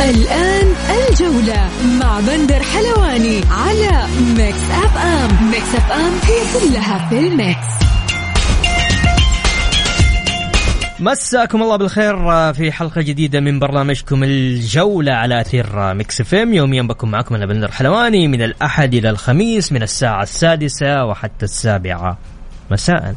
الآن الجولة مع بندر حلواني على Mix FM Mix FM هي كلها في ال mix. مساكم الله بالخير في حلقة جديدة من برنامجكم الجولة على أثير Mix FM يوميا بكم معكم أنا بندر حلواني من الأحد إلى الخميس من الساعة السادسة وحتى السابعة. مساء.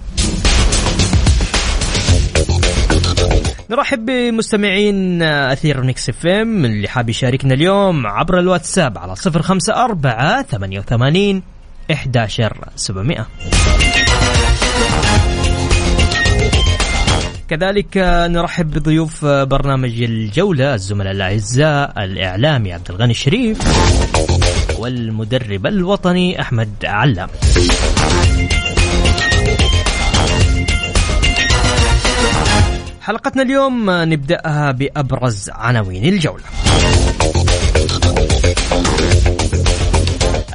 نرحب بمستمعين أثير Mix FM اللي حاب يشاركنا اليوم عبر الواتساب على صفر خمسة أربعة ثمانية وثمانين إحداشر سبعمائة. كذلك نرحب بضيوف برنامج الجولة الزملاء الأعزاء الإعلامي عبد الغني الشريف والمدرب الوطني أحمد علام. حلقتنا اليوم نبدأها بأبرز عناوين الجولة.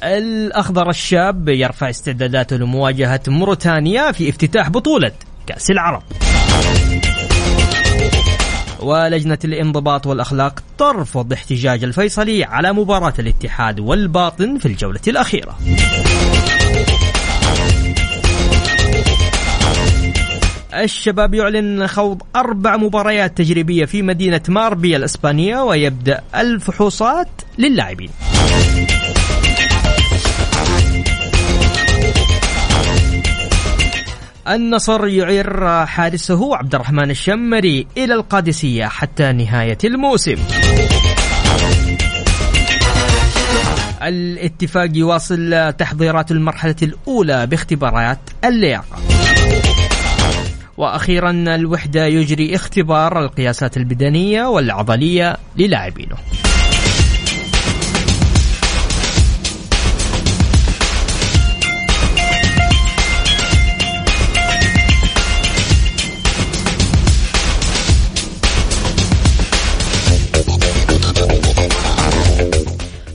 الأخضر الشاب يرفع استعداداته لمواجهة موريتانيا في افتتاح بطولة كأس العرب. ولجنة الانضباط والأخلاق ترفض احتجاج الفيصلي على مباراة الاتحاد والباطن في الجولة الأخيرة. الشباب يعلن خوض أربع مباريات تجريبية في مدينة ماربيا الإسبانية ويبدأ الفحوصات للاعبين. النصر يعير حارسه عبد الرحمن الشمري إلى القادسية حتى نهاية الموسم. الاتفاق يواصل تحضيرات المرحلة الأولى باختبارات اللياقة. وأخيرا الوحدة يجري اختبار القياسات البدنية والعضلية للاعبينه.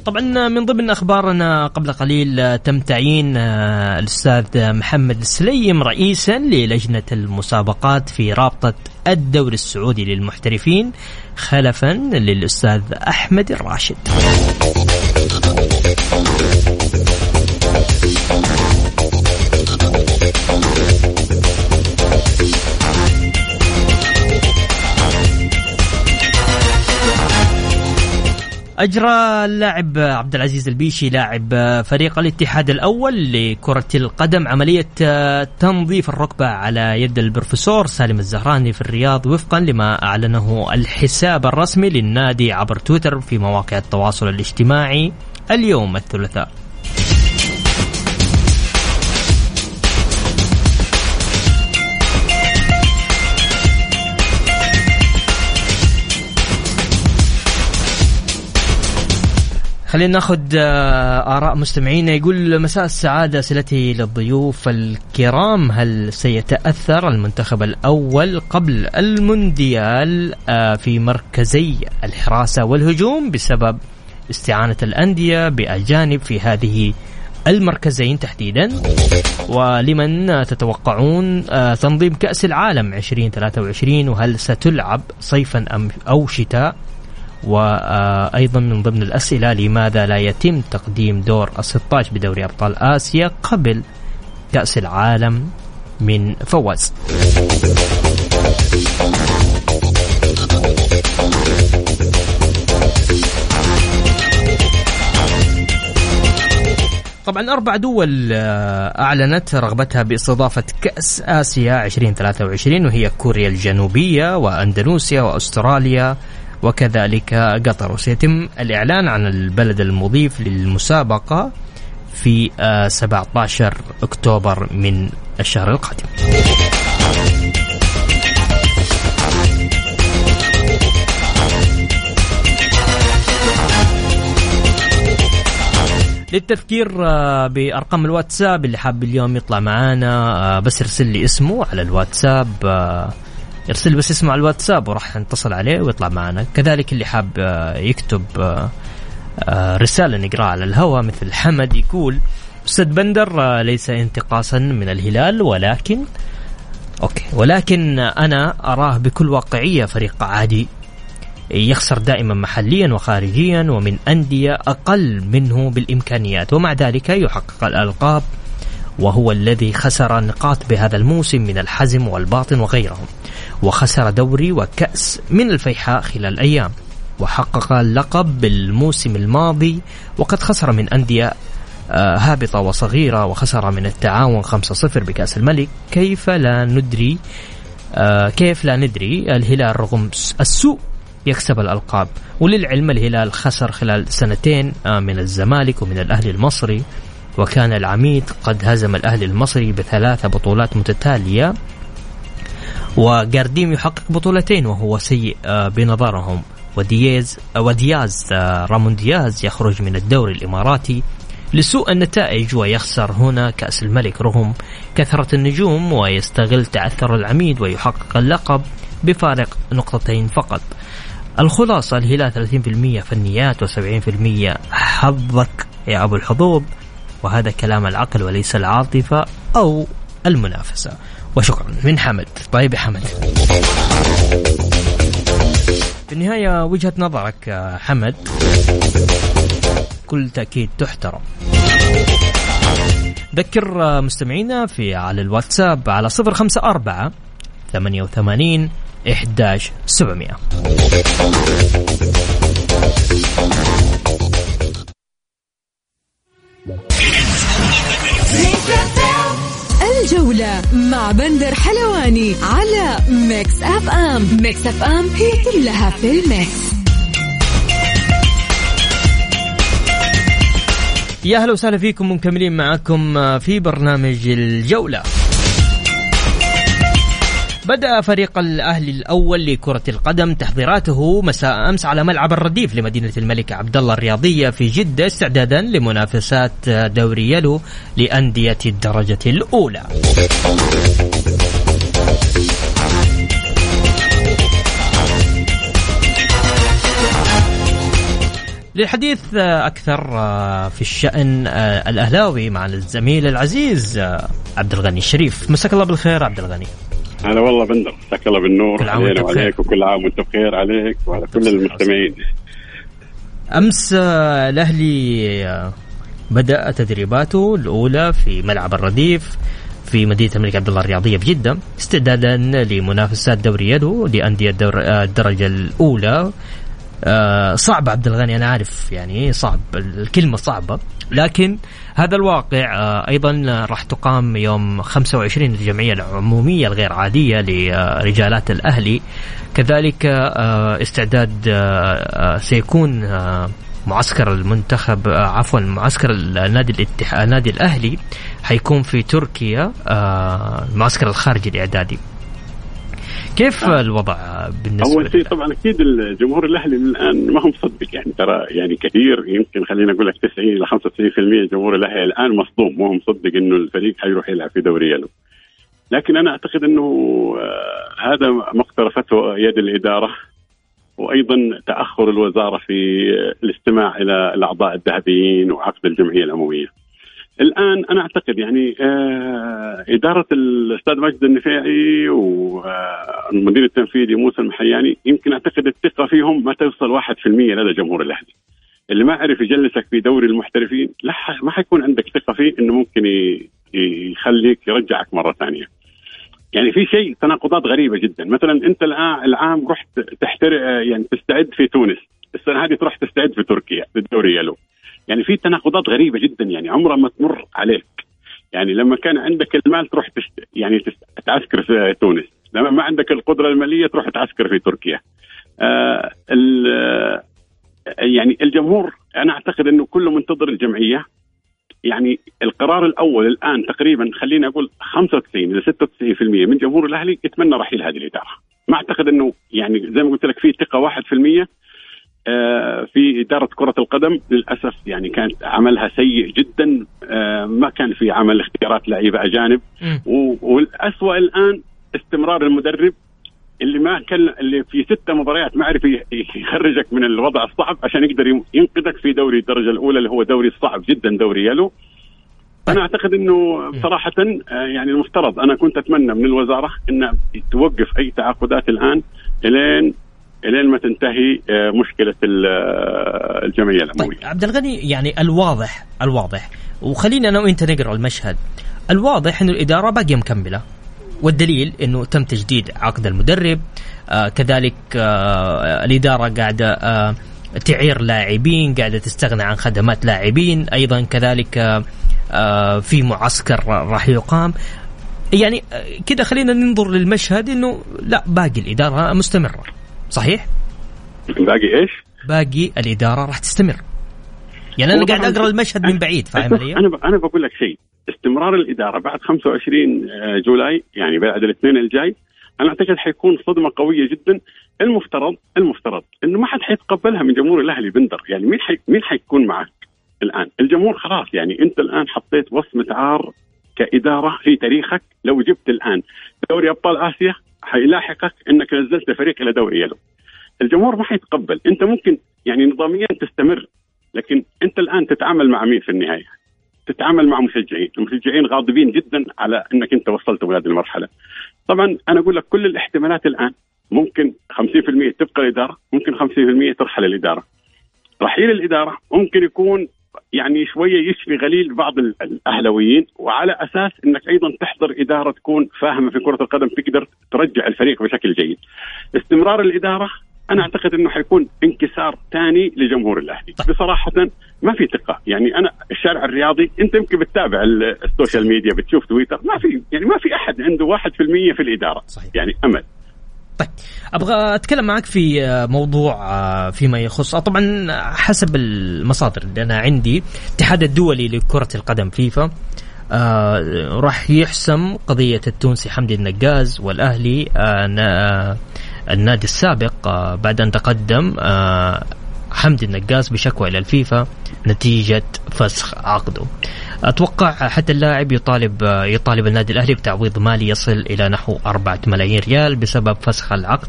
طبعا من ضمن أخبارنا قبل قليل تم تعيين آه، الأستاذ محمد السليم رئيسا للجنة المسابقات في رابطة الدوري السعودي للمحترفين خلفا للأستاذ أحمد الراشد. أجرى اللاعب عبد العزيز البيشي لاعب فريق الاتحاد الأول لكرة القدم عملية تنظيف الركبة على يد البروفيسور سالم الزهراني في الرياض وفقا لما أعلنه الحساب الرسمي للنادي عبر تويتر في مواقع التواصل الاجتماعي اليوم الثلاثاء. خلينا ناخذ آه، آراء مستمعينا. يقول مساء السعادة سلتي للضيوف الكرام. هل سيتأثر المنتخب الأول قبل المونديال آه، في مركزي الحراسة والهجوم بسبب استعانة الأندية بأجانب في هذه المركزين تحديدا؟ ولمن تتوقعون آه، تنظيم كأس العالم 2023 وهل ستلعب صيفا أم أو شتاء؟ وأيضا من ضمن الأسئلة لماذا لا يتم تقديم دور ال 16 بدوري أبطال آسيا قبل كأس العالم من فواز؟ طبعا أربع دول آه، أعلنت رغبتها باستضافة كأس آسيا 2023 وهي كوريا الجنوبية وأندونيسيا وأستراليا وكذلك قطر. وسيتم الإعلان عن البلد المضيف للمسابقة في آه، 17 أكتوبر من الشهر القادم. للتذكير آه، بأرقام الواتساب اللي حاب اليوم يطلع معانا آه، بس ارسل لي اسمه على الواتساب يرسل بس اسمه على الواتساب وراح نتصل عليه ويطلع معنا. كذلك اللي حاب يكتب رسالة نقرأها على الهواء مثل حمد يقول أستاذ بندر ليس انتقاصا من الهلال ولكن أوكي. ولكن أنا أراه بكل واقعية فريق عادي يخسر دائما محليا وخارجيا ومن أندية أقل منه بالإمكانيات. ومع ذلك يحقق الألقاب وهو الذي خسر نقاط بهذا الموسم من الحزم والباطن وغيرهم. وخسر دوري وكأس من الفيحاء خلال أيام وحقق اللقب بالموسم الماضي وقد خسر من أندية آه، هابطة وصغيرة وخسر من التعاون 5-0 بكأس الملك. كيف لا ندري آه، كيف لا ندري الهلال رغم السوء يكسب الألقاب. وللعلم الهلال خسر خلال سنتين آه، من الزمالك ومن الأهلي المصري. وكان العميد قد هزم الأهلي المصري بثلاثة بطولات متتالية. وجارديم يحقق بطولتين وهو سيء آه، بنظرهم. ودياز آه، ودياز رامون دياز يخرج من الدوري الإماراتي لسوء النتائج ويخسر هنا كأس الملك رغم كثرة النجوم ويستغل تعثر العميد ويحقق اللقب بفارق نقطتين فقط. الخلاصة الهلال 30% فنيات و70% حظك يا أبو الحظوظ وهذا كلام العقل وليس العاطفة أو المنافسة. وشكرا. من حمد. طيب يا حمد في النهاية وجهة نظرك حمد. كل تأكيد تحترم. نذكر مستمعينا في على الواتساب على صفر خمسة أربعة ثمانية وثمانين 11700 الجولة مع بندر حلواني على Mix FM. Mix FM هي كلها في الميكس. يا أهلا وسهلا فيكم مكملين معكم في برنامج الجولة. بدأ فريق الأهلي الأول لكرة القدم تحضيراته مساء أمس على ملعب الرديف لمدينة الملك عبد الله الرياضية في جدة استعدادا لمنافسات دوري يلو لأندية الدرجة الأولى. للحديث أكثر في الشأن الأهلاوي مع الزميل العزيز عبد الغني الشريف مساك الله بالخير عبد الغني هلا والله بندر مساك الله بالنور علينا وعليك وكل عام وانت بخير عليك وعلى كل المستمعين. أمس آه، الأهلي آه، بدأ تدريباته الأولى في ملعب الرديف في مدينة الملك عبد الله الرياضية بجدة استعدادا لمنافسات دوري يدو لأندية آه، الدرجة الأولى. صعب عبد الغني أنا عارف يعني صعب الكلمة صعبة لكن هذا الواقع آه، أيضا راح تقام يوم 25 الجمعيه العمومية الغير عادية لرجالات الأهلي. كذلك آه، استعداد آه، سيكون معسكر المنتخب عفوا معسكر النادي الاتحاد النادي الأهلي حيكون في تركيا المعسكر الخارجي الإعدادي. كيف آه. الوضع بالنسبة أول شيء طبعا أكيد الجمهور الأهلي الآن ما هو مصدق يعني ترى يعني كثير يمكن خلينا أقول لك 90 إلى 95% جمهور الأهلي الآن مصدوم مو مصدق إنه الفريق حيروح يلعب في دوري يلو لكن أنا أعتقد إنه آه هذا ما اقترفته يد الإدارة وأيضا تأخر الوزارة في الاستماع إلى الأعضاء الذهبيين وعقد الجمعية العموميه. الآن أنا أعتقد يعني آه إدارة الأستاذ مجد النفيعي والمدير التنفيذي موسى المحياني يمكن أعتقد الثقة فيهم ما توصل 1% لدى جمهور الأهلي. اللي ما عرف يجلسك في دوري المحترفين لا ما حيكون عندك ثقة فيه إنه ممكن يخليك يرجعك مرة ثانية. يعني في شيء تناقضات غريبة جدا، مثلا أنت العام رحت تحترق يعني تستعد في تونس، السنة هذه تروح تستعد في تركيا في الدوري يلو. يعني في تناقضات غريبة جدا يعني عمرها ما تمر عليك. يعني لما كان عندك المال تروح تشت... يعني. تعسكر في تونس. لما ما عندك القدرة المالية تروح تعسكر في تركيا. آه ال... يعني الجمهور أنا أعتقد إنه كله منتظر الجمعية. يعني القرار الأول الآن تقريبا خليني أقول 95 إلى 96% من جمهور الأهلي يتمنى رحيل هذه الإدارة. ما أعتقد إنه يعني زي ما قلت لك في ثقة 1% آه، في إدارة كرة القدم للأسف يعني كانت عملها سيء جدا. آه، ما كان في عمل اختيارات لعيبة أجانب. والاسوء الآن استمرار المدرب اللي ما كان اللي في ستة مباريات ما عرف يخرجك من الوضع الصعب عشان يقدر ينقذك في دوري الدرجة الأولى اللي هو دوري صعب جدا دوري يلو. أنا أعتقد إنه صراحة آه، يعني المفترض أنا كنت أتمنى من الوزارة إنها توقف أي تعاقدات الآن إلين إلين ما تنتهي آه، مشكلة آه، الجمعية العموميه. طيب عبد الغني يعني الواضح الواضح. وخلينا أنا وأنت نقرأ المشهد. الواضح إنه الإدارة باقية مكملة. والدليل إنه تم تجديد عقد المدرب. آه كذلك آه الإدارة قاعدة آه تعير لاعبين قاعدة تستغنى عن خدمات لاعبين. أيضا كذلك آه آه في معسكر راح يقام. يعني كده خلينا ننظر للمشهد إنه لا باقي الإدارة مستمرة. صحيح؟ باقي إيش؟ باقي الإدارة راح تستمر يعني أنا قاعد أقرأ المشهد من بعيد فاهم علي؟ أنا أنا بقول لك شيء استمرار الإدارة بعد 25 آه، جولاي يعني بعد الاثنين الجاي أنا أعتقد حيكون صدمة قوية جدا المفترض المفترض إنه ما حد حيتقبلها من جمهور الأهلي بندر يعني مين حي مين حيكون معك الآن الجمهور خلاص يعني أنت الآن حطيت وصمة عار كإدارة في تاريخك لو جبت الآن دوري أبطال آسيا حيلاحقك إنك نزلت فريق إلى دوري يلو. الجمهور ما حيتقبل. أنت ممكن يعني نظاميا تستمر لكن أنت الآن تتعامل مع مين في النهاية؟ تتعامل مع مشجعين. المشجعين غاضبين جدا على إنك أنت وصلت بهذه المرحلة. طبعا أنا أقول لك كل الاحتمالات الآن ممكن 50% تبقى الإدارة ممكن 50% ترحل الإدارة. رحيل الإدارة ممكن يكون يعني شوية يشفي غليل بعض الاهلاويين وعلى أساس إنك أيضا تحضر إدارة تكون فاهمة في كرة القدم تقدر ترجع الفريق بشكل جيد. استمرار الإدارة أنا أعتقد إنه حيكون انكسار ثاني لجمهور الأهلي طيب. بصراحة ما في ثقة يعني أنا الشارع الرياضي أنت يمكن بتتابع ال social media بتشوف تويتر ما في يعني ما في أحد عنده 1% في الإدارة صحيح. يعني أمل طيب أبغى أتكلم معك في موضوع آه، فيما يخص آه، طبعا حسب المصادر اللي أنا عندي الاتحاد الدولي لكرة القدم فيفا آه راح يحسم قضية التونسي حمدي النقاز والأهلي آه النادي السابق آه بعد أن تقدم آه حمدي النقاز بشكوى إلى الفيفا نتيجة فسخ عقده. أتوقع حتى اللاعب يطالب يطالب النادي الأهلي بتعويض مالي يصل إلى نحو أربعة ملايين ريال بسبب فسخ العقد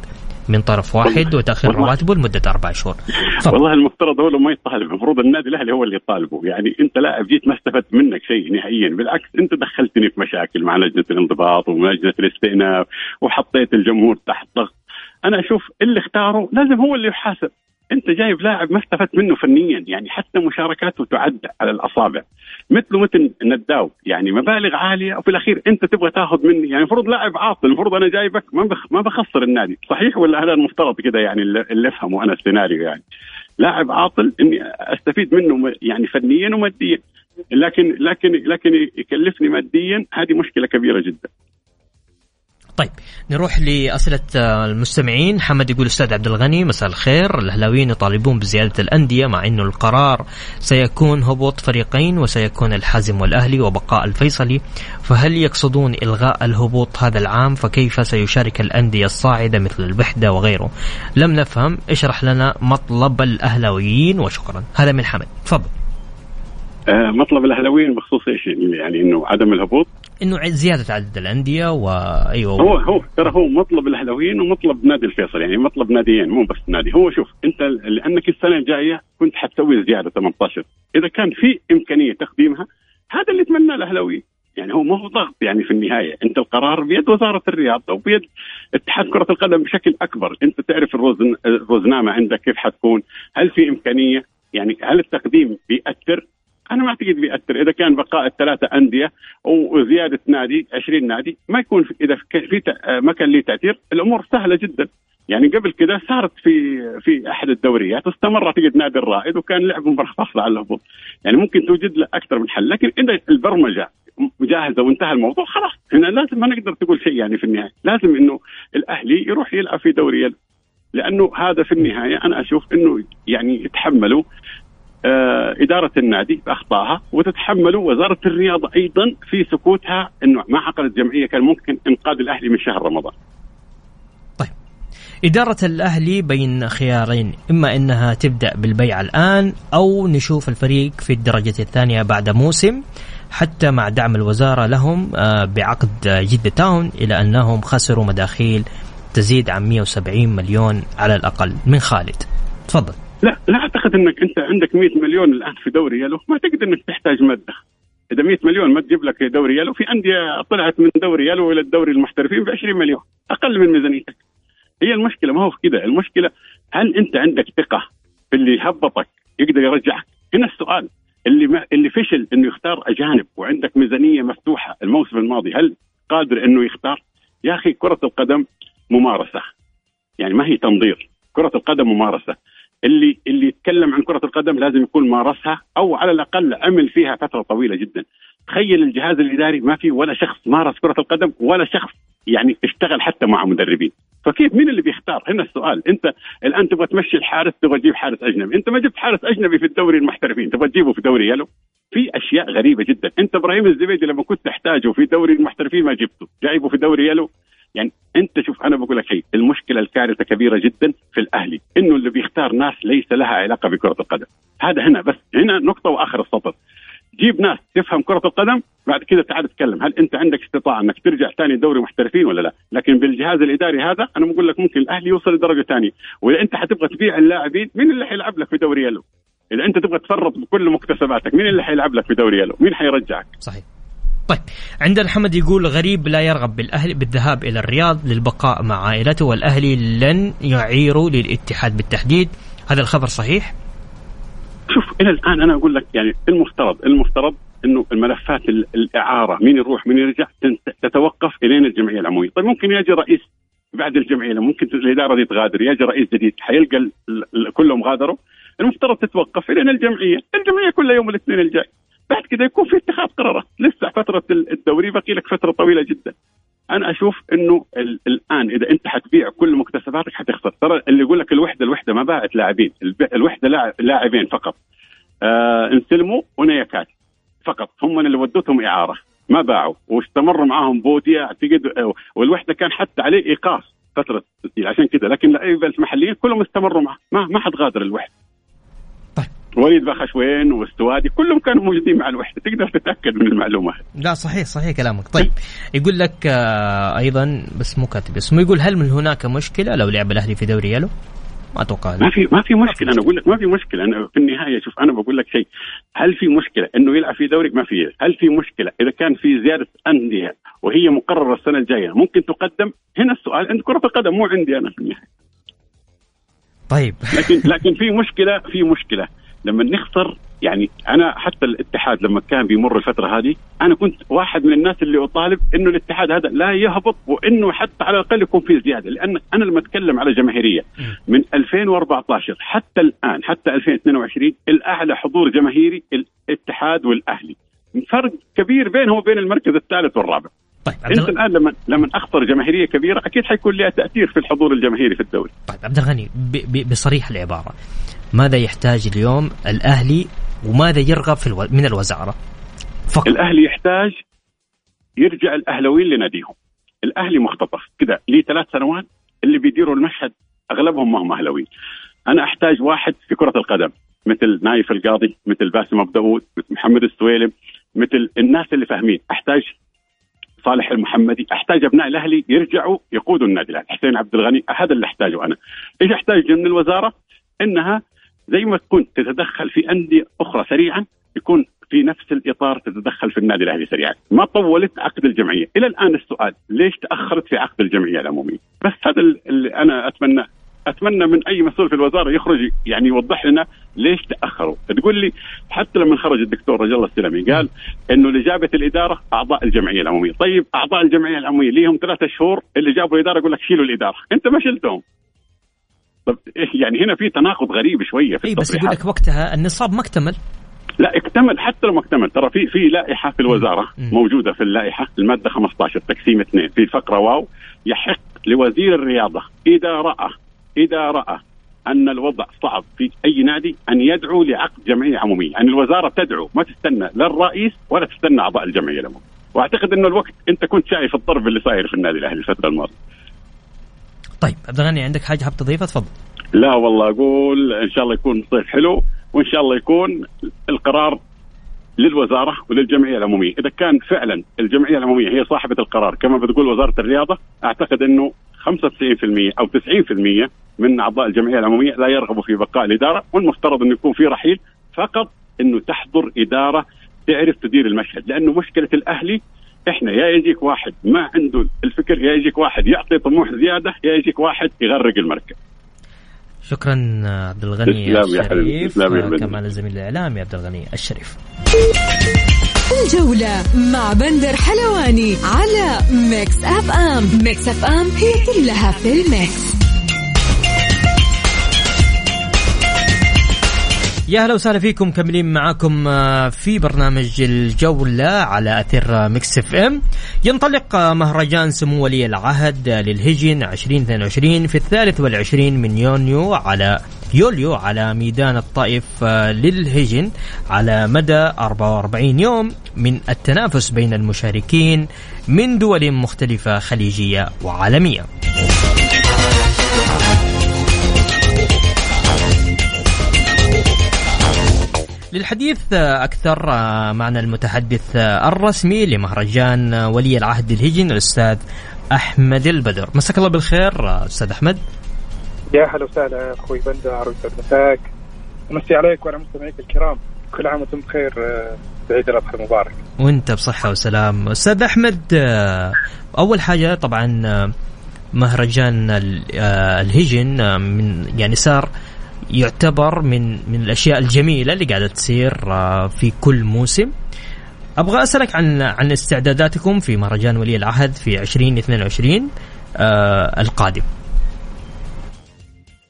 من طرف واحد وتأخير رواتبه لمدة أربع شهور. فضل. والله المفترض هو ما يطالب المفروض النادي الأهلي هو اللي يطالبه. يعني أنت لاعب جيت ما استفدت منك شيء نهائيا. بالعكس أنت دخلتني في مشاكل مع لجنة الانضباط ولجنه الاستئناف وحطيت الجمهور تحت ضغط. أنا أشوف اللي اختاره لازم هو اللي يحاسب. انت جايب لاعب ما استفدت منه فنيا يعني حتى مشاركاته تعد على الأصابع. مثله مثل نداو يعني مبالغ عالية وفي الأخير أنت تبغى تاخذ مني. يعني المفروض لاعب عاطل المفروض أنا جايبك ما بخ ما بخسر النادي. صحيح ولا هذا المفترض كده يعني اللي أفهمه أنا السيناريو يعني؟ لاعب عاطل إني أستفيد منه يعني فنيا وماديا. لكن لكن لكن يكلفني ماديا هذه مشكلة كبيرة جدا. طيب نروح لأسئلة آه، المستمعين. حمد يقول أستاذ عبد الغني مساء الخير. الأهلاويين يطالبون بزيادة الأندية مع إنه القرار سيكون هبوط فريقين وسيكون الحازم والأهلي وبقاء الفيصلي. فهل يقصدون إلغاء الهبوط هذا العام؟ فكيف سيشارك الأندية الصاعدة مثل الوحدة وغيره؟ لم نفهم. اشرح لنا مطلب الأهلاويين وشكرا. هذا من حمد. تفضل. آه، مطلب الأهلاويين بخصوص إيش؟ يعني إنه عدم الهبوط إنه زيادة عدد الأندية وايوه هو هو ترى هو مطلب الأهلاويين ومطلب نادي الفيصل يعني مطلب ناديين مو بس نادي. هو شوف أنت لأنك السنة الجاية كنت حتسوي زيادة 18 إذا كان في إمكانية تقديمها هذا اللي يتمناه الاهلاويين يعني هو ما هو ضغط يعني في النهاية. أنت القرار بيد وزارة الرياضة وبيد اتحاد كرة القدم بشكل أكبر. أنت تعرف الروزن الروزنامة عندك كيف حتكون؟ هل في إمكانية؟ يعني هل التقديم بيأثر؟ أنا ما أعتقد بيأثر. إذا كان بقاء الثلاثة أندية وزياده نادي 20 نادي ما يكون في إذا في ما كان لي تأثير الأمور سهلة جدا. يعني قبل كده صارت في في أحد الدوريات استمر تجد نادي الرائد وكان لعب مباراة فاصلة على الهبوط. يعني ممكن توجد له أكثر من حل. لكن إذا البرمجة جاهزة وانتهى الموضوع خلاص. هنا لازم ما نقدر تقول شيء يعني في النهاية. لازم إنه الأهلي يروح يلعب في دوري لأنه هذا في النهاية أنا أشوف إنه يعني يتحملوا آه، إدارة النادي بأخطائها وتتحملوا وزارة الرياضة أيضا في سكوتها أنه ما عقدت جمعية كان ممكن إنقاذ الأهلي من شهر رمضان. طيب. إدارة الأهلي بين خيارين إما أنها تبدأ بالبيع الآن أو نشوف الفريق في الدرجة الثانية بعد موسم حتى مع دعم الوزارة لهم آه، بعقد جدة تاون إلى أنهم خسروا مداخيل تزيد عن 170 مليون على الأقل من خالد. تفضل. لا لا أعتقد إنك أنت عندك 100 مليون الآن في دوري يلو. ما تقدر إنك تحتاج مادة. إذا 100 مليون ما تجيب لك دوري يلو في أندية طلعت من دوري يلو إلى الدوري المحترفين ب 20 مليون. أقل من ميزانيتك. هي المشكلة ما هو في كذا المشكلة هل أنت عندك ثقة في اللي يهبطك يقدر يرجعك؟ هنا السؤال. اللي ما اللي فشل إنه يختار أجانب وعندك ميزانية مفتوحة الموسم الماضي هل قادر إنه يختار؟ يا أخي كرة القدم ممارسة. يعني ما هي تنظير كرة القدم ممارسة. اللي اللي يتكلم عن كرة القدم لازم يكون مارسها أو على الأقل عمل فيها فترة طويلة جدا. تخيل الجهاز الإداري ما في ولا شخص مارس كرة القدم ولا شخص يعني اشتغل حتى مع مدربين. فكيف مين اللي بيختار؟ هنا السؤال. أنت الآن تبغى تمشي الحارس تبغى تجيب حارس أجنبي. أنت ما جبت حارس أجنبي في الدوري المحترفين تبغى تجيبه في دوري يلو. في أشياء غريبة جدا. أنت إبراهيم الزبيدي لما كنت تحتاجه في دوري المحترفين ما جبته. جايبه في دوري يلو. يعني أنت شوف أنا بقول لك شيء المشكلة الكارثة كبيرة جدا في الأهلي إنه اللي بيختار ناس ليس لها علاقة بكرة القدم. هذا هنا بس هنا نقطة وآخر السطر. جيب ناس تفهم كرة القدم بعد كذا تعال تتكلم هل أنت عندك استطاعة إنك ترجع ثاني دوري محترفين ولا لا؟ لكن بالجهاز الإداري هذا أنا بقول لك ممكن الأهلي يوصل لدرجة ثانية. وإذا أنت حتبغى تبيع اللاعبين مين اللي حيلعب لك في دوري يلو؟ إذا أنت تبغى تفرط بكل مكتسباتك مين اللي حيلعب لك في دوري يلو؟ مين حيرجعك؟ صحيح. طيب عندنا حمد يقول غريب لا يرغب بالاهلي بالذهاب إلى الرياض للبقاء مع عائلته والأهلي لن يعيروا للاتحاد بالتحديد. هذا الخبر صحيح؟ شوف إلى الآن أنا أقول لك يعني المفترض المفترض إنه الملفات الإعارة مين يروح مين يرجع تتوقف الين الجمعية العمومية، طيب ممكن يجي رئيس بعد الجمعية ممكن الإدارة دي تغادر يجي رئيس جديد حيلقى كلهم غادروا المفترض تتوقف الين الجمعية، الجمعية كلها يوم الاثنين الجاي. بعد كده يكون في اتخاذ قرارات. لسه فترة الدوري باقي لك فترة طويلة جدا. أنا أشوف إنه الآن إذا أنت حتبيع كل مكتسباتك حتخسر. ترى اللي يقول لك الوحدة الوحدة ما باعت لاعبين. الوحدة لاعبين فقط. آه انسلموا ونيكات فقط. هم اللي ودوتهم إعارة. ما باعوا. واستمروا معاهم بوديا اعتقد والوحدة كان حتى عليه إيقاف فترة عشان كذا لكن اللعيبه المحليين كلهم استمروا معه. ما ما حد غادر الوحدة. وليد بخشوين واستوادي كلهم كانوا موجودين مع الوحدة. تقدر تتأكد من المعلومة. لا صحيح صحيح كلامك. طيب يقول لك آه أيضا بس مو كاتب اسمه يقول هل من هناك مشكلة لو لعب الأهلي في دوري يلو؟ ما أتوقع. ما في ما في مشكلة. أنا أقول لك ما في مشكلة. أنا في النهاية شوف أنا بقول لك شيء. هل في مشكلة إنه يلعب في دوري؟ ما في. هل في مشكلة إذا كان في زيادة أندية وهي مقررة السنة الجاية ممكن تقدم؟ هنا السؤال عند كرة القدم مو عندي أنا في النهاية. طيب. لكن لكن في مشكلة في مشكلة. لما نخسر يعني أنا حتى الاتحاد لما كان بيمر الفترة هذه أنا كنت واحد من الناس اللي أطالب إنه الاتحاد هذا لا يهبط وإنه حتى على الأقل يكون في زيادة لأن أنا لما أتكلم على جماهيرية من 2014 حتى الآن حتى 2022 الاعلى حضور جماهيري الاتحاد والأهلي. فرق كبير بينه وبين المركز الثالث والرابع. طيب أنت الآن لما لما أخطر جماهيرية كبيرة أكيد حيكون لها تأثير في الحضور الجماهيري في الدوري. طيب عبد الغني بصريح العبارة. ماذا يحتاج اليوم الأهلي وماذا يرغب في ألو... من الوزارة؟ فقط. الأهلي يحتاج يرجع الأهلاويين لناديهم. الأهلي مختطف كذا لي ثلاث سنوات اللي بيديروا المشهد أغلبهم ما هم أهلاويين. أنا أحتاج واحد في كرة القدم مثل نايف القاضي مثل باسم أبو داوود مثل محمد السويلم مثل الناس اللي فاهمين أحتاج صالح المحمدي أحتاج أبناء الأهلي يرجعوا يقودوا النادي الأهلي حسين عبد الغني هذا اللي أحتاجه أنا إيش أحتاج من الوزارة إنها زي ما تكون تتدخل في أندية أخرى سريعا يكون في نفس الإطار تتدخل في النادي الأهلي سريعا، ما طولت عقد الجمعية، إلى الآن السؤال ليش تأخرت في عقد الجمعية العمومية؟ بس هذا اللي أنا أتمنى أتمنى من أي مسؤول في الوزارة يخرج يعني يوضح لنا ليش تأخروا، تقول لي حتى لما خرج الدكتور رجل الله السلمي قال إنه اللي جابت الإدارة أعضاء الجمعية العمومية، طيب أعضاء الجمعية العمومية ليهم ثلاثة شهور اللي جابوا الإدارة يقول لك شيلوا الإدارة، أنت ما شلتهم. طب يعني هنا في تناقض غريب شوية في اي بس يقول لك وقتها النصاب ما اكتمل لا اكتمل حتى لو ما اكتمل ترى في في لائحة في الوزارة م. موجودة في اللائحة المادة 15 تقسيم اثنين في فقرة واو يحق لوزير الرياضة إذا رأى إذا رأى أن الوضع صعب في أي نادي أن يدعو لعقد جمعية عمومية، يعني الوزارة تدعو ما تستنى لا الرئيس ولا تستنى أعضاء الجمعية العمومية، وأعتقد إنه الوقت أنت كنت شايف الضرب اللي صاير في النادي الأهلي الفترة الماضية. طيب عبد الغني عندك حاجة حاب تضيفها؟ تفضل. لا والله أقول إن شاء الله يكون صيف حلو وإن شاء الله يكون القرار للوزارة وللجمعية العمومية، إذا كان فعلا الجمعية العمومية هي صاحبة القرار كما بتقول وزارة الرياضة أعتقد إنه 95% أو 90% من أعضاء الجمعية العمومية لا يرغبوا في بقاء الإدارة والمفترض إنه يكون في رحيل فقط إنه تحضر إدارة تعرف تدير المشهد لأنه مشكلة الأهلي إحنا يا يجيك واحد ما عنده الفكر يا يجيك واحد يعطي طموح زيادة يا يجيك واحد يغرق المركب. شكرا عبد الغني الشريف كمان الزميل الاعلامي عبد الغني الشريف. الجولة مع بندر حلواني على Mix F M. Mix FM هي كلها في ال mix. يا أهلا وسهلا فيكم مكملين معاكم آه، في برنامج الجولة على أثير Mix FM ينطلق آه، مهرجان سمو ولي العهد للهجن 2022 في الثالث والعشرين من يونيو على يوليو على ميدان الطائف آه، للهجن على مدى 44 يوم من التنافس بين المشاركين من دول مختلفة خليجية وعالمية. للحديث أكثر معنا المتحدث الرسمي لمهرجان ولي العهد الهجن الأستاذ أحمد البدر. مساك الله بالخير أستاذ أحمد. يا هلا وسهلا أخوي بندر مساك. ومسي عليك وعلى مستمعيك الكرام. كل عام وأنتم بخير بعيد الأضحى المبارك. وأنت بصحة وسلام. أستاذ أحمد أول حاجة طبعا مهرجان الهجن من يعني صار يعتبر من من الأشياء الجميلة اللي قاعدة تصير آه، في كل موسم أبغى أسألك عن عن استعداداتكم في مهرجان ولي العهد في 2022 آه القادم.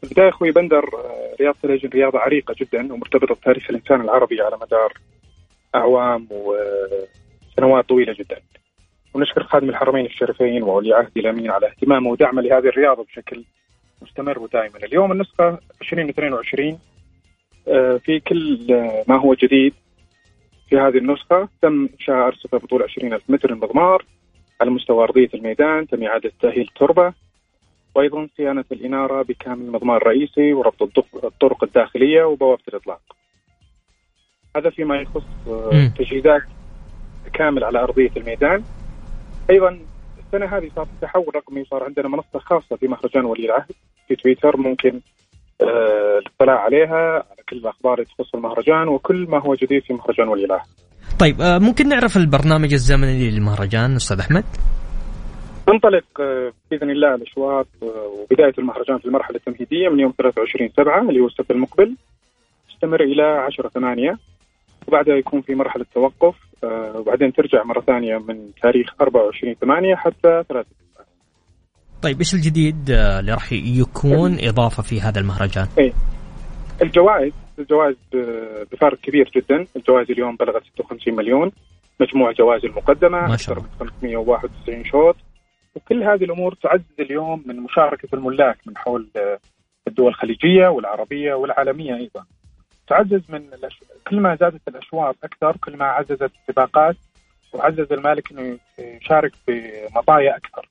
في البدايه أخوي بندر آه، رياضة الهجن رياضة عريقة جدا ومرتبطة بتاريخ الإنسان العربي على مدار أعوام وسنوات طويلة جدا. ونشكر خادم الحرمين الشريفين وولي عهد الأمين على اهتمامه ودعمه لهذه الرياضة بشكل مستمر ودائما. اليوم النسخة 2022 آه، في كل ما هو جديد في هذه النسخة تم إنشاء أرصفة بطول 20 ألف متر المضمار على مستوى أرضية الميدان تم إعادة تأهيل التربة وأيضا صيانة الإنارة بكامل المضمار الرئيسي وربط الطرق الداخلية وبوابة الإطلاق. هذا فيما يخص آه، تجهيزات كامل على أرضية الميدان. أيضا السنة هذه صار تحول رقمي صار عندنا منصة خاصة في مهرجان ولي العهد في تويتر ممكن آه، الاطلاع عليها على كل الأخبار اللي تخص المهرجان وكل ما هو جديد في مهرجان ولي العهد. طيب آه، ممكن نعرف البرنامج الزمني للمهرجان أستاذ أحمد؟ تنطلق آه، بإذن الله الأشواط وبداية المهرجان في المرحلة التمهيدية من يوم 23 7 اللي هو السبت المقبل تستمر إلى 10 8 وبعدها يكون في مرحلة توقف آه، وبعدين ترجع مرة ثانية من تاريخ 24 8 حتى 3 طيب إيش الجديد آه، اللي راح يكون إضافة في هذا المهرجان؟ إيه. الجوائز الجوائز بفارق كبير جدا، الجوائز اليوم بلغت 56 مليون. مجموع الجوائز المقدمة ما شاء الله. 591 شوط. وكل هذه الأمور تعزز اليوم من مشاركة الملاك من حول آه، الدول الخليجية والعربية والعالمية أيضا. تعزز من كل ما زادت الأشواط أكثر كل ما عززت السباقات وعزز المالك إنه يشارك بمطايا أكثر.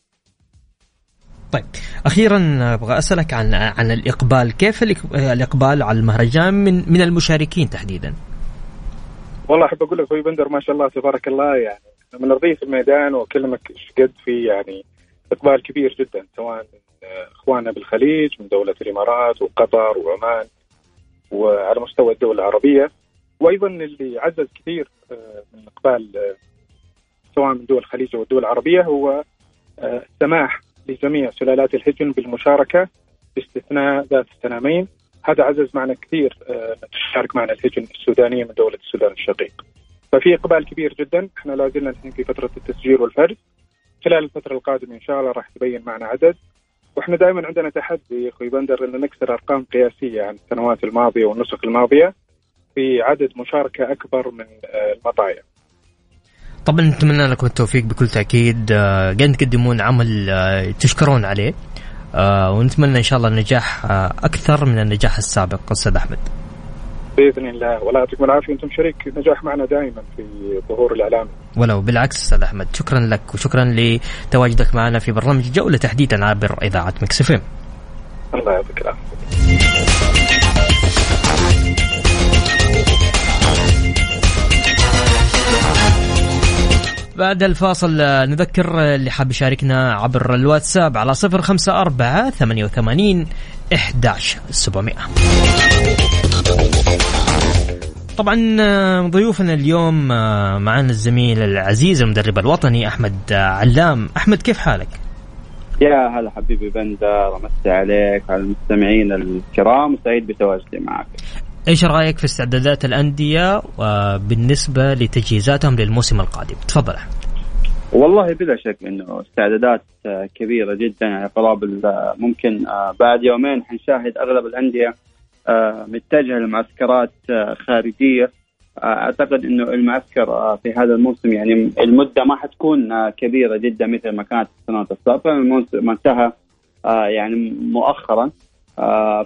طيب أخيرا أبغى أسألك عن عن الإقبال، كيف الإقبال على المهرجان من من المشاركين تحديدا؟ والله أحب أقول لك أخوي بندر ما شاء الله تبارك الله يعني من ارضيه الميدان واكلمك إيش قد في يعني إقبال كبير جدا سواء من إخواننا بالخليج من دولة الإمارات وقطر وعمان وعلى مستوى الدول العربية وأيضا اللي عزز كثير آه، من إقبال آه، سواء من دول الخليج أو الدول العربية هو آه، السماح لجميع سلالات الهجن بالمشاركة باستثناء ذات السنامين هذا عزز معنا كثير تشارك معنا الهجن السودانية من دولة السودان الشقيق. ففي إقبال كبير جدا إحنا لا زلنا الحين في فترة التسجيل والفرز خلال الفترة القادمة إن شاء الله راح تبين معنا عدد. وإحنا دائما عندنا تحدي أخوي بندر إن نكسر أرقام قياسية عن السنوات الماضية والنسخ الماضية في عدد مشاركة أكبر من آه، المطايا. طبعا نتمنى لكم التوفيق بكل تأكيد آه، قاعدين تقدمون عمل آه، تشكرون عليه ونتمنى إن شاء الله النجاح أكثر من النجاح السابق أستاذ أحمد. بإذن الله. والله يعطيكم العافية أنتم شريك نجاح معنا دائما في ظهور الإعلام. ولو بالعكس أستاذ أحمد شكرا لك وشكرا لتواجدك معنا في برنامج جولة تحديدا عبر إذاعة مكس إف الله يعطيك العافية. بعد الفاصل نذكر اللي حاب يشاركنا عبر الواتساب على صفر خمسة أربعة ثمانية وثمانين إحداش سبعمائة طبعا آه، ضيوفنا اليوم آه، معنا الزميل العزيز المدرب الوطني أحمد آه، علام. أحمد كيف حالك؟ يا هلا حبيبي بندر امسي عليك وعلى المستمعين الكرام وسعيد بتواجدي معك. إيش رأيك في استعدادات الأندية بالنسبة لتجهيزاتهم للموسم القادم؟ تفضل. احمد والله بلا شك إنه استعدادات كبيرة جدا يعني قرابه ممكن بعد يومين حنشاهد أغلب الأندية متجهه لمعسكرات آه، خارجية. آه، أعتقد إنه المعسكر في هذا الموسم يعني المدة ما حتكون كبيرة جدا مثل ما كانت السنوات السابقة. الموسم انتهى يعني مؤخرا.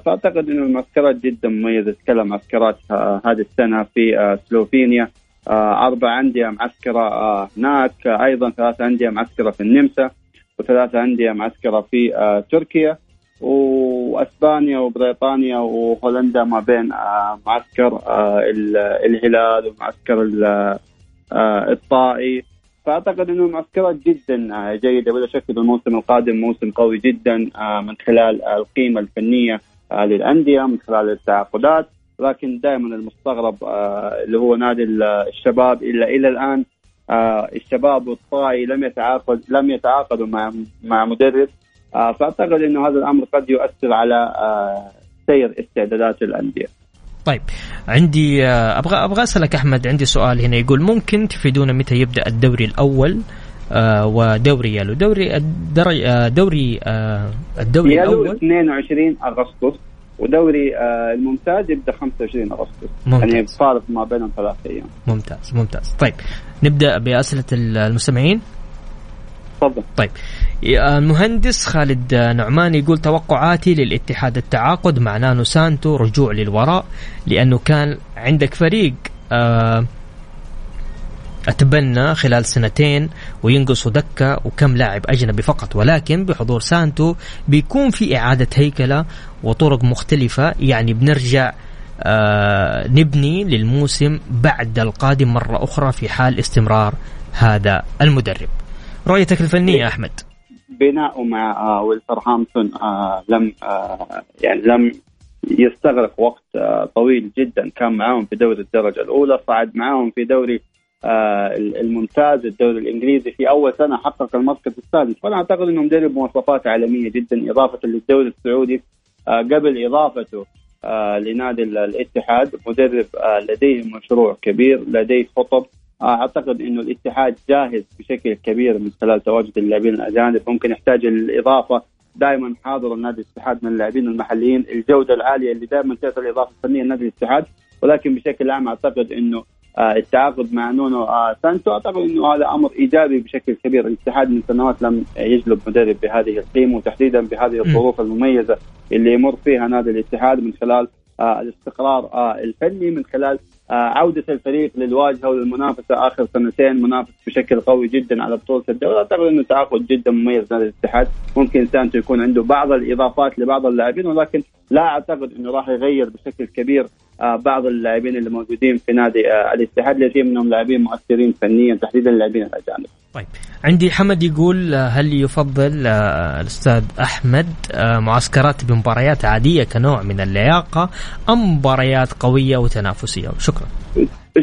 فأعتقد إنه المعسكرات جدا مميزة. تكلم معسكرات هذه السنة في سلوفينيا. أربع أندية معسكرة هناك. أيضا ثلاث أندية معسكرة في النمسا وثلاث أندية معسكرة في تركيا. وأسبانيا وبريطانيا وهولندا ما بين آه، معسكر آه، الهلال ومعسكر آه، الطائي. فأعتقد إنه المعسكرات جدا جيدة بلا شك الموسم القادم موسم قوي جدا من خلال القيمة الفنية للأندية من خلال التعاقدات. لكن دائما المستغرب اللي هو نادي الشباب الا إلى الآن الشباب والطائي لم يتعاقد لم يتعاقدوا مع مع مدرب. فأعتقد إنه هذا الأمر قد يؤثر على آه، سير استعدادات الأندية. طيب عندي آه، أبغى أبغى أسألك أحمد عندي سؤال هنا يقول ممكن تفيدونا متى يبدأ الدوري الأول؟ ودوري يالو. دوري الدرج دوري الدوري يالو الأول؟ 22 أغسطس ودوري الممتاز يبدأ 25 أغسطس. ممتاز. يعني فارق ما بينهم ثلاث أيام. ممتاز ممتاز. طيب نبدأ بأسئلة المستمعين. تفضل طيب المهندس خالد نعمان يقول توقعاتي للاتحاد التعاقد مع نانو سانتو رجوع للوراء لأنه كان عندك فريق آه، أتبنى خلال سنتين وينقصوا دكة وكم لاعب أجنبي فقط ولكن بحضور سانتو بيكون في إعادة هيكلة وطرق مختلفة يعني بنرجع آه نبني للموسم بعد القادم مرة أخرى في حال استمرار هذا المدرب. رؤيتك الفنية أحمد؟ بناؤه مع آه ويلفرهامبتون آه لم آه يعني لم يستغرق وقت طويل جدا. كان معاهم في دوري الدرجة الأولى صعد معاهم في دوري الممتاز الدوري الإنجليزي في أول سنة حقق المركز السادس. فانا أعتقد انه مدرب مواصفات عالمية جدا إضافة للدوري السعودي. قبل إضافته لنادي الاتحاد مدرب لديه مشروع كبير لديه خطب أعتقد إنه الاتحاد جاهز بشكل كبير من خلال تواجد اللاعبين الأجانب. ممكن يحتاج الإضافة. دائما حاضر النادي الاتحاد من اللاعبين المحليين. الجودة العالية اللي دائما تعطي الإضافة الفنية لنادي الاتحاد. ولكن بشكل عام أعتقد إنه آه التعاقد مع نونو آه سانتو أعتقد إنه هذا أمر إيجابي بشكل كبير. الاتحاد من سنوات لم يجلب مدرب بهذه القيمة وتحديدا بهذه الظروف المميزة اللي يمر فيها نادي الاتحاد من خلال آه الاستقرار الفني من خلال عودة الفريق للواجهة وللمنافسة آخر سنتين منافس بشكل قوي جدا على بطولة الدوري. أعتقد أنه تعاقد جدا مميز نادي الاتحاد. ممكن سانتو يكون عنده بعض الإضافات لبعض اللاعبين ولكن لا أعتقد أنه راح يغير بشكل كبير آه، بعض اللاعبين اللي موجودين في نادي آه، الاتحاد الذين منهم لاعبين مؤثرين فنيا تحديدا اللاعبين الأجانب. طيب عندي حمد يقول هل يفضل الأستاذ أحمد معسكرات بمباريات عادية كنوع من اللياقة أم مباريات قوية وتنافسية؟ شكرا.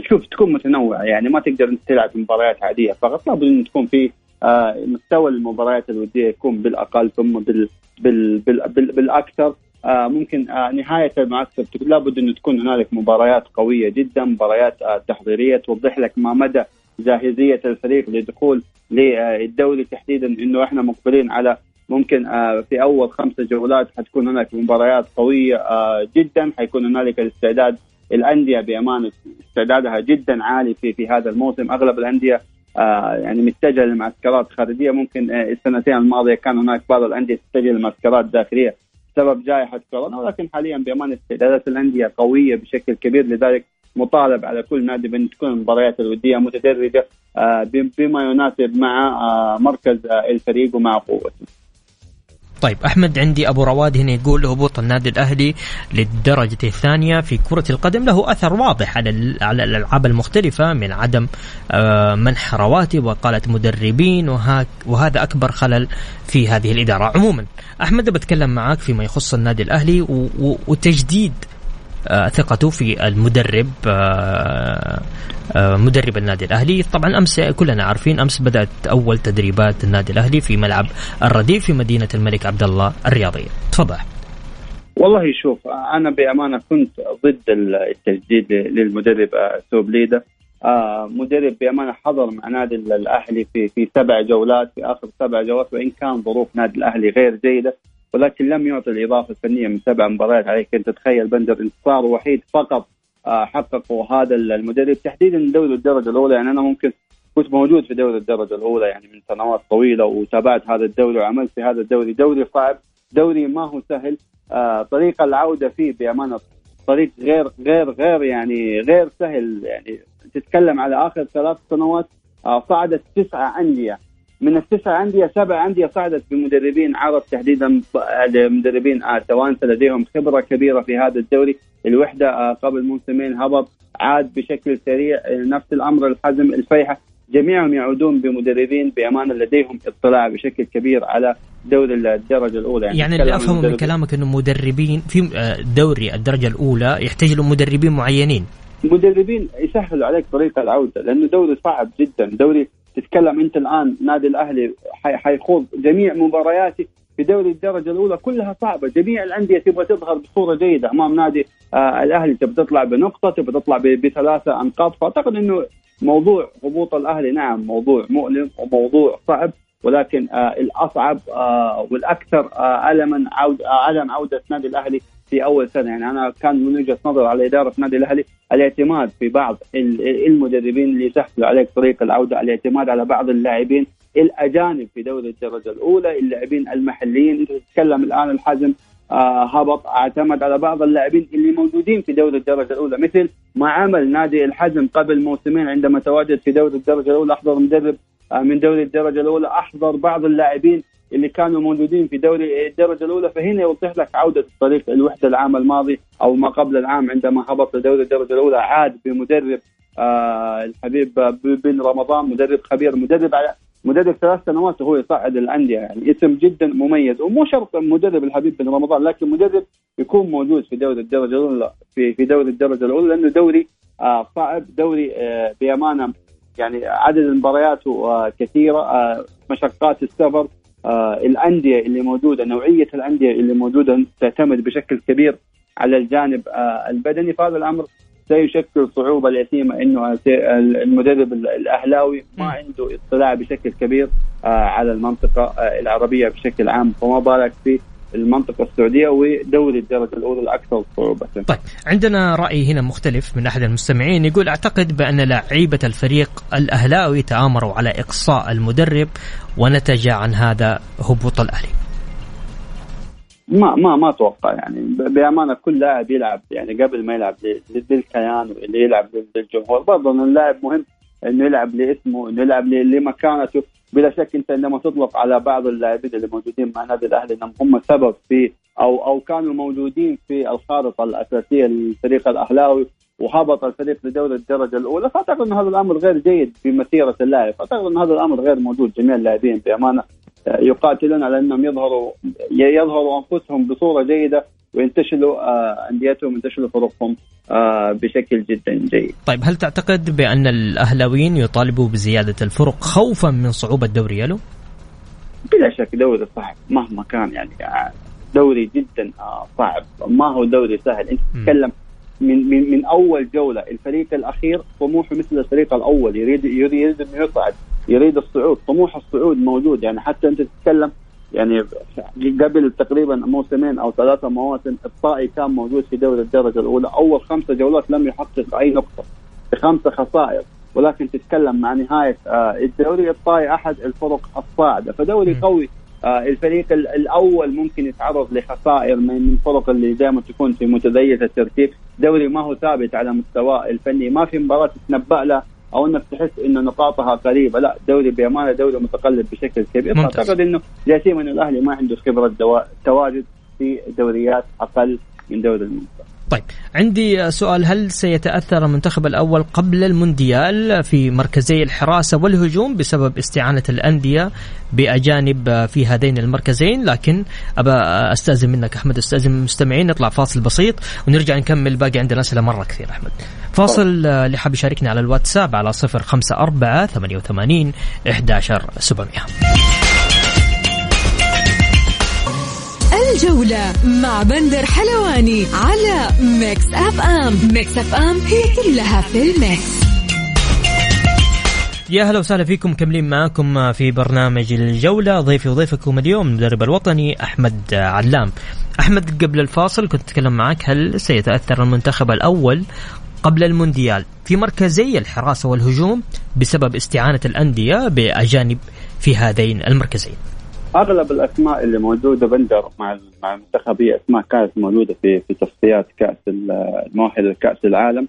شوف تكون متنوعة يعني ما تقدر أنت تلعب مباريات عادية فقط لابد أن تكون في آه، مستوى المباريات الودية يكون بالأقل ثم بال بال بال بال بالأكثر آه، ممكن آه، نهاية المعسكر لابد إنه تكون هنالك مباريات قوية جدا مباريات تحضيرية توضح لك ما مدى جاهزيه الفريق لدخول للدوري تحديدا إنه إحنا مقبلين على ممكن في أول خمسه جولات حتكون هناك مباريات قوية جدا. حيكون هنالك الاستعداد الأندية بأمانة استعدادها جدا عالي في في هذا الموسم. أغلب الأندية آه يعني متجهة لمعسكرات خارجية. ممكن آه السنتين الماضية كان هناك بعض الأندية تتجه لمعسكرات داخلية. بسبب جائحة كورونا ولكن حاليا بأمان استعدادات الأندية قوية بشكل كبير لذلك مطالب على كل نادي بأن تكون المباريات الودية متدرجه آه، بما يناسب مع آه، مركز آه، الفريق ومع قوته. طيب أحمد عندي أبو رواد هنا يقول هبوط النادي الأهلي للدرجة الثانية في كرة القدم له أثر واضح على على الألعاب المختلفة من عدم منح رواتب وقاله مدربين وهذا أكبر خلل في هذه الإدارة. عموما أحمد بتكلم معك فيما يخص النادي الأهلي وتجديد آه، ثقته في المدرب آه، آه، مدرب النادي الأهلي. طبعا أمس كلنا عارفين أمس بدأت أول تدريبات النادي الأهلي في ملعب الرديف في مدينة الملك عبد الله الرياضيه تفضل. والله شوف أنا بأمانة كنت ضد التجديد للمدرب سوب ليدا مدرب بأمانة حضر مع نادي الأهلي في في سبع جولات في آخر سبع جولات وإن كان ظروف نادي الأهلي غير جيدة ولكن لم يعطي الإضافة الفنية من سبع مباريات عليك. ان تتخيل بندر انتصار وحيد فقط آه، حققه هذا المدرب. تحديدا دوري الدرجة الأولى يعني أنا ممكن كنت موجود في دوري الدرجة الأولى يعني من سنوات طويلة وتابعت هذا الدوري وعملت في هذا الدوري. دوري صعب دوري ما هو سهل. آه طريق العودة فيه بأمانة طريق غير غير غير يعني غير سهل. يعني تتكلم على آخر ثلاث سنوات آه صعدت تسعه أندية. من التسع أندية سبع أندية صعدت بمدربين عرب تحديدا مدربين آه، توانسة لديهم خبرة كبيرة في هذا الدوري. الوحدة آه، قبل موسمين هبط عاد بشكل سريع آه، نفس الأمر الحزم الفيحة. جميعهم يعودون بمدربين بأمانة لديهم اطلاع بشكل كبير على دوري الدرجة الأولى. يعني, يعني اللي افهمه من كلامك إنه مدربين في دوري الدرجة الأولى يحتاج له مدربين معينين. مدربين يسهلوا عليك طريق العودة لأنه دوري صعب جدا. دوري تتكلم انت الآن نادي الأهلي حيخوض جميع مبارياته في دوري الدرجة الأولى كلها صعبة، جميع الأندية تبغى تظهر بصورة جيدة أمام نادي آه الأهلي. تبغى تطلع بنقطة تبغى تطلع بثلاثة أنقاض. فأعتقد إنه موضوع هبوط الأهلي نعم موضوع مؤلم وموضوع صعب ولكن آه الأصعب آه والأكثر آه الما عود آه ألم عودة نادي الأهلي في أول سنة. يعني أنا كان من وجهة نظر على إدارة نادي الأهلي الاعتماد في بعض المدربين اللي يسهلوا عليك طريق العودة الاعتماد على بعض اللاعبين الأجانب في دوري الدرجة الأولى اللاعبين المحليين. أنت تتكلم الآن الحزم آه هبط اعتمد على بعض اللاعبين اللي موجودين في دوري الدرجة الأولى مثل ما عمل نادي الحزم قبل موسمين عندما تواجد في دوري الدرجة الأولى أحضر مدرب آه من دوري الدرجة الأولى أحضر بعض اللاعبين اللي كانوا موجودين في دوري الدرجة الأولى فهنا يوضح لك عودة الطريق الوحدة العام الماضي أو ما قبل العام عندما هبط لدوري الدرجة الأولى عاد بمدرب آه الحبيب بن رمضان مدرب خبير مدرب على مدرب ثلاث سنوات وهو يصعد الأندية. يعني اسم جدا مميز ومو شرط مدرب الحبيب بن رمضان لكن مدرب يكون موجود في دوري الدرجة الاولى في في دوري الدرجة الأولى لأنه دوري آه صعب دوري آه بأمانة يعني عدد المباريات آه كثيرة آه مشقات السفر الأندية اللي موجودة نوعية الأندية اللي موجودة تعتمد بشكل كبير على الجانب آه البدني. فهذا الأمر سيشكل صعوبة اليتيمه إنه المدرب الأهلاوي ما عنده اطلاع بشكل كبير آه على المنطقة آه العربية بشكل عام. فما بالك في المنطقة السعودية ودوري الدرجة الأولى الأكثر صعوبة. طيب عندنا رأي هنا مختلف من أحد المستمعين يقول أعتقد بأن لعيبة الفريق الأهلاوي تآمروا على إقصاء المدرب ونتج عن هذا هبوط الأهلي. ما ما ما أتوقع يعني بأمانة كل لاعب يلعب يعني قبل ما يلعب للكيان وإللي يلعب للجمهور برضه اللاعب مهم انه يلعب لاسمه انه يلعب لمكانته. بلا شك أنت عندما تطلق على بعض اللاعبين اللي موجودين مع نادي الأهلي إنهم هم سبب في أو أو كانوا موجودين في الخارطة الأساسية للفريق الأهلاوي وهبط الفريق لدوري الدرجة الأولى. فأعتقد إن هذا الأمر غير جيد في مسيرة اللاعب، اعتقد إن هذا الأمر غير موجود. جميع اللاعبين بأمانة يقاتلون على إنهم يظهروا يظهروا أنفسهم بصورة جيدة. وينتشلوا آه، انديتهم وينتشلوا فرقهم آه، بشكل جدا جيد. طيب هل تعتقد بأن الأهلاويين يطالبوا بزيادة الفرق خوفا من صعوبة دوري يلو؟ بلا شك دوري صعب مهما كان يعني دوري جدا آه، صعب ما هو دوري سهل أنت تتكلم من من من أول جولة الفريق الأخير طموحه مثل الفريق الأول يريد يريد إنه يصعد يريد الصعود طموح الصعود موجود يعني حتى أنت تتكلم يعني قبل تقريبا موسمين أو ثلاثة مواسم الطائي كان موجود في دوري الدرجة الأولى. أول خمسة جولات لم يحقق أي نقطة. بخمسة خسائر ولكن تتكلم مع نهاية آه، الدوري الطائي أحد الفرق الصاعدة. فدوري قوي. آه الفريق الأول ممكن يتعرض لخسائر من الفرق اللي دائما تكون في متزيد الترتيب. دوري ما هو ثابت على مستواه الفني. ما في مباراة تتنبأ له. أو إنك تحس انه نقاطها قريبة لا دوري بأمانة دوري متقلب بشكل كبير. أعتقد إنه جاسم انه الأهلي ما عنده خبرة تواجد في دوريات أقل من دوري الممتاز طيب عندي سؤال هل سيتأثر المنتخب الأول قبل المونديال في مركزي الحراسة والهجوم بسبب استعانة الأندية بأجانب في هذين المركزين؟ لكن أبى أستأذن منك أحمد أستأذن من المستمعين نطلع فاصل بسيط ونرجع نكمل باقي عندنا أسئلة مرة كثير أحمد. فاصل اللي حاب يشاركني على الواتساب على 054 88 11700 الجولة مع بندر حلواني على Mix FM. Mix FM هي كلها في ال mix. يا هلا وسهلا فيكم مكملين معاكم في برنامج الجولة. ضيفي وضيفكم اليوم المدرب الوطني أحمد علام. أحمد قبل الفاصل كنت أتكلم معك هل سيتأثر المنتخب الأول قبل المونديال في مركزي الحراسة والهجوم بسبب استعانة الأندية بأجانب في هذين المركزين؟ أغلب الأسماء اللي موجودة بندر مع مع المنتخب هي أسماء كانت موجودة في في تصفيات كأس المؤهله لكأس العالم.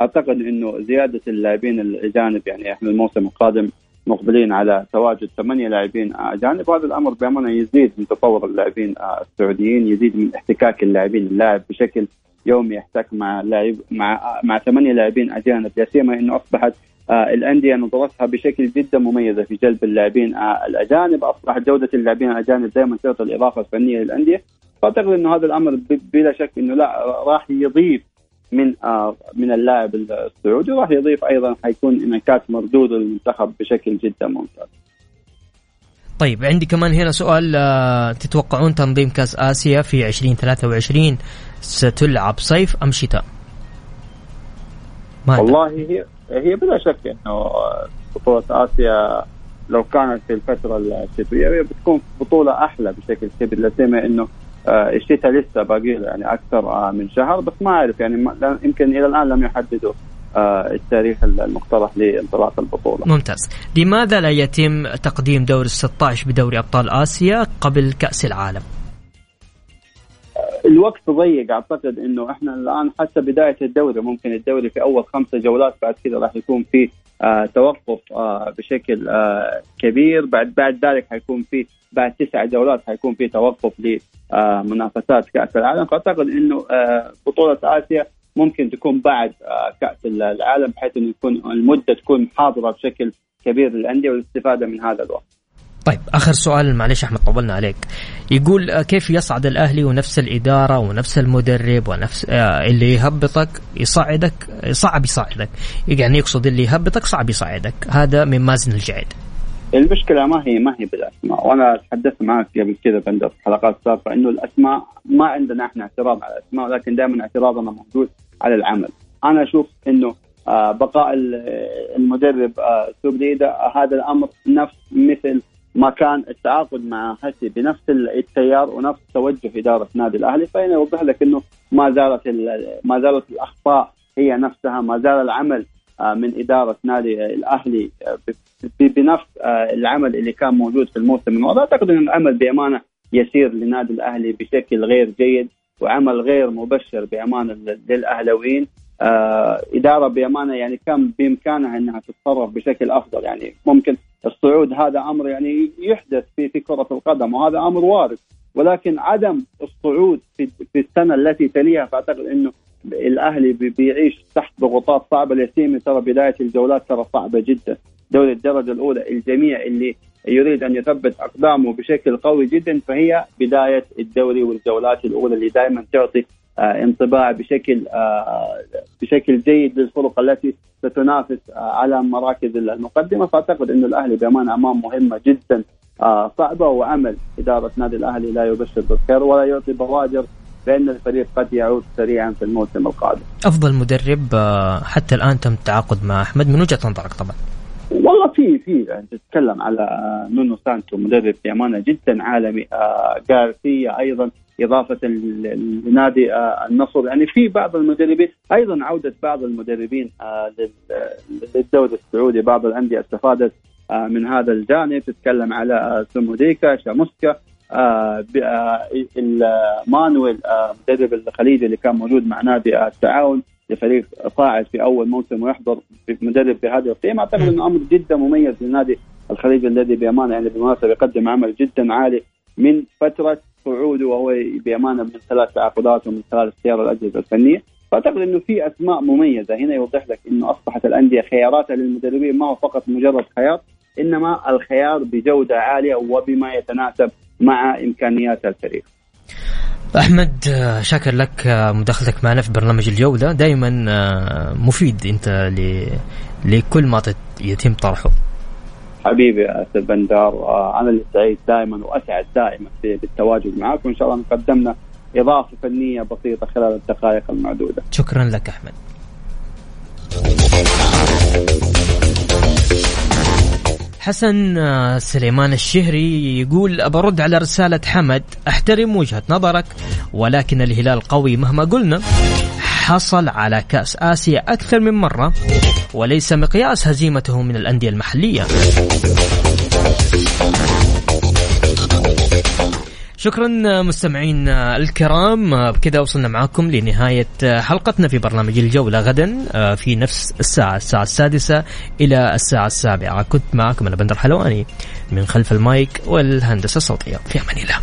أعتقد إنه زيادة اللاعبين الأجانب يعني إحنا الموسم القادم مقبلين على تواجد ثمانية لاعبين أجانب. وهذا الأمر بأمانة يزيد من تطور اللاعبين السعوديين يزيد من احتكاك اللاعبين اللاعب بشكل يومي. يحتك مع لاعب مع مع ثمانية لاعبين أجانب. لا سيما إنه أصبحت الأندية نظرتها بشكل جدا مميزه في جلب اللاعبين آه، الأجانب أصبحت جودة اللاعبين الأجانب دائما تعطي الإضافة الفنية للأندية فاعتقد إنه هذا الأمر بلا شك إنه لا راح يضيف من آه من اللاعب السعودي وراح يضيف أيضا حيكون إنعكاس مردود المنتخب بشكل جدا ممتاز. طيب عندي كمان هنا سؤال آه تتوقعون تنظيم كأس آسيا في 2023 ستلعب صيف أم شتاء؟ والله هي هي بلا شك إنه بطولة آسيا لو كانت في الفترة الشتويه بتكون بطولة أحلى بشكل كبير لا سيما إنه آه، الشتاء لسه باقي يعني أكثر آه، من شهر بس ما أعرف يعني يمكن إلى الآن لم يحددوا آه، التاريخ المقترح لانطلاق البطولة. ممتاز. لماذا لا يتم تقديم دور ال 16 بدوري أبطال آسيا قبل كأس العالم؟ الوقت ضيق أعتقد إنه إحنا الآن حتى بداية الدوري ممكن الدوري في أول خمسة جولات بعد كذا راح يكون في آه توقف آه بشكل آه كبير بعد بعد ذلك حيكون في بعد تسع جولات حيكون في توقف لمنافسات آه كأس العالم فأعتقد إنه آه بطولة آسيا ممكن تكون بعد آه كأس العالم بحيث إنه يكون المدة تكون حاضرة بشكل كبير للأندية والاستفادة من هذا الوقت. طيب آخر سؤال معلش إحمد طولنا عليك. يقول آه، كيف يصعد الأهلي ونفس الإدارة ونفس المدرب ونفس آه، اللي يهبطك يصعدك صعب يصعدك. يعني يقصد اللي يهبطك صعب يصعدك. هذا من مازن الجعيد. المشكلة ما هي ما هي بالأسماء. وأنا تحدثت معك قبل كذا في حلقات سابقة إنه الأسماء ما عندنا إحنا اعتراض على الأسماء ولكن دائما اعتراضنا موجود على العمل. أنا أشوف إنه آه، بقاء المدرب سوبليدا هذا الأمر نفس مثل ما كان التعاقد مع هسي بنفس التيار ونفس توجه إدارة نادي الأهلي فأنا أوضح لك إنه ما زالت ما زالت الأخطاء هي نفسها ما زال العمل آه، من إدارة نادي الأهلي آه، بنفس آه، العمل اللي كان موجود في الموسم الماضي. أعتقد إن العمل بأمانة يسير لنادي الأهلي بشكل غير جيد وعمل غير مبشر بامانه للأهلاويين. إدارة بأمانة يعني كان بإمكانها إنها تتصرف بشكل أفضل. يعني ممكن الصعود هذا أمر يعني يحدث في في كرة القدم وهذا أمر وارد. ولكن عدم الصعود في, في السنة التي تليها فأعتقد إنه الأهلي بيعيش تحت ضغوطات صعبة. لسيما ترى بداية الجولات ترى صعبة جدا. دوري الدرجة الأولى الجميع اللي يريد أن يثبت أقدامه بشكل قوي جدا فهي بداية الدوري والجولات الأولى اللي دائما تعطي انطباع بشكل آه، بشكل جيد للفرق التي ستنافس آه، على مراكز المقدمة فأعتقد انه الأهلي بامانه أمام مهمة جدا صعبة وعمل إدارة نادي الأهلي لا يبشر بالخير ولا يعطي بوادر بأن الفريق قد يعود سريعا في الموسم القادم. أفضل مدرب حتى الآن تم التعاقد مع أحمد من وجهة نظرك طبعا. والله في في يعني تتكلم على نونو سانتو مدرب بأمانة جدا عالمي جارسيا أيضا إضافة لنادي آه، النصر. يعني في بعض المدربين أيضا عودة بعض المدربين آه، للدوري السعودي. بعض الأندية استفادت آه، من هذا الجانب. تتكلم على آه، سموديكا شاموسكا آه، مانويل مدرب الخليجي اللي كان موجود مع نادي التعاون لفريق صاعد في أول موسم ويحضر مدرب بهذه القيمة. أعتقد إنه أمر جدا مميز للنادي الخليجي الذي بأمانة يعني بالمناسبه يقدم عمل جدا عالي من فترة صعوده وهو بأمانة من ثلاث تعاقدات ومن خلال اختيار الأجهزة الفنية فأعتقد إنه في أسماء مميزة هنا يوضح لك إنه أصبحت الأندية خياراتها للمدربين ما هو فقط مجرد خيار إنما الخيار بجودة عالية وبما يتناسب مع إمكانيات الفريق. أحمد شاكر لك مداخلتك معنا في برنامج الجوله دائما آه، مفيد أنت لكل ما يتم طرحه. حبيبي أستاذ أنا اللي سعيد دائما وأسعد دائما بالتواجد معك وإن شاء الله قدمنا إضافة فنية بسيطة خلال الدقائق المعدودة. شكرا لك أحمد. حسن آه، سليمان الشهري يقول أبرد على رسالة حمد أحترم وجهة نظرك ولكن الهلال قوي مهما قلنا حصل على كأس آسيا أكثر من مرة وليس مقياس هزيمته من الأندية المحلية. شكرا مستمعين الكرام. بكذا وصلنا معكم لنهاية حلقتنا في برنامج الجولة غدا في نفس الساعة الساعة السادسة إلى الساعة السابعة. كنت معكم أنا بندر حلواني من خلف المايك والهندسة الصوتية. في أمان الله.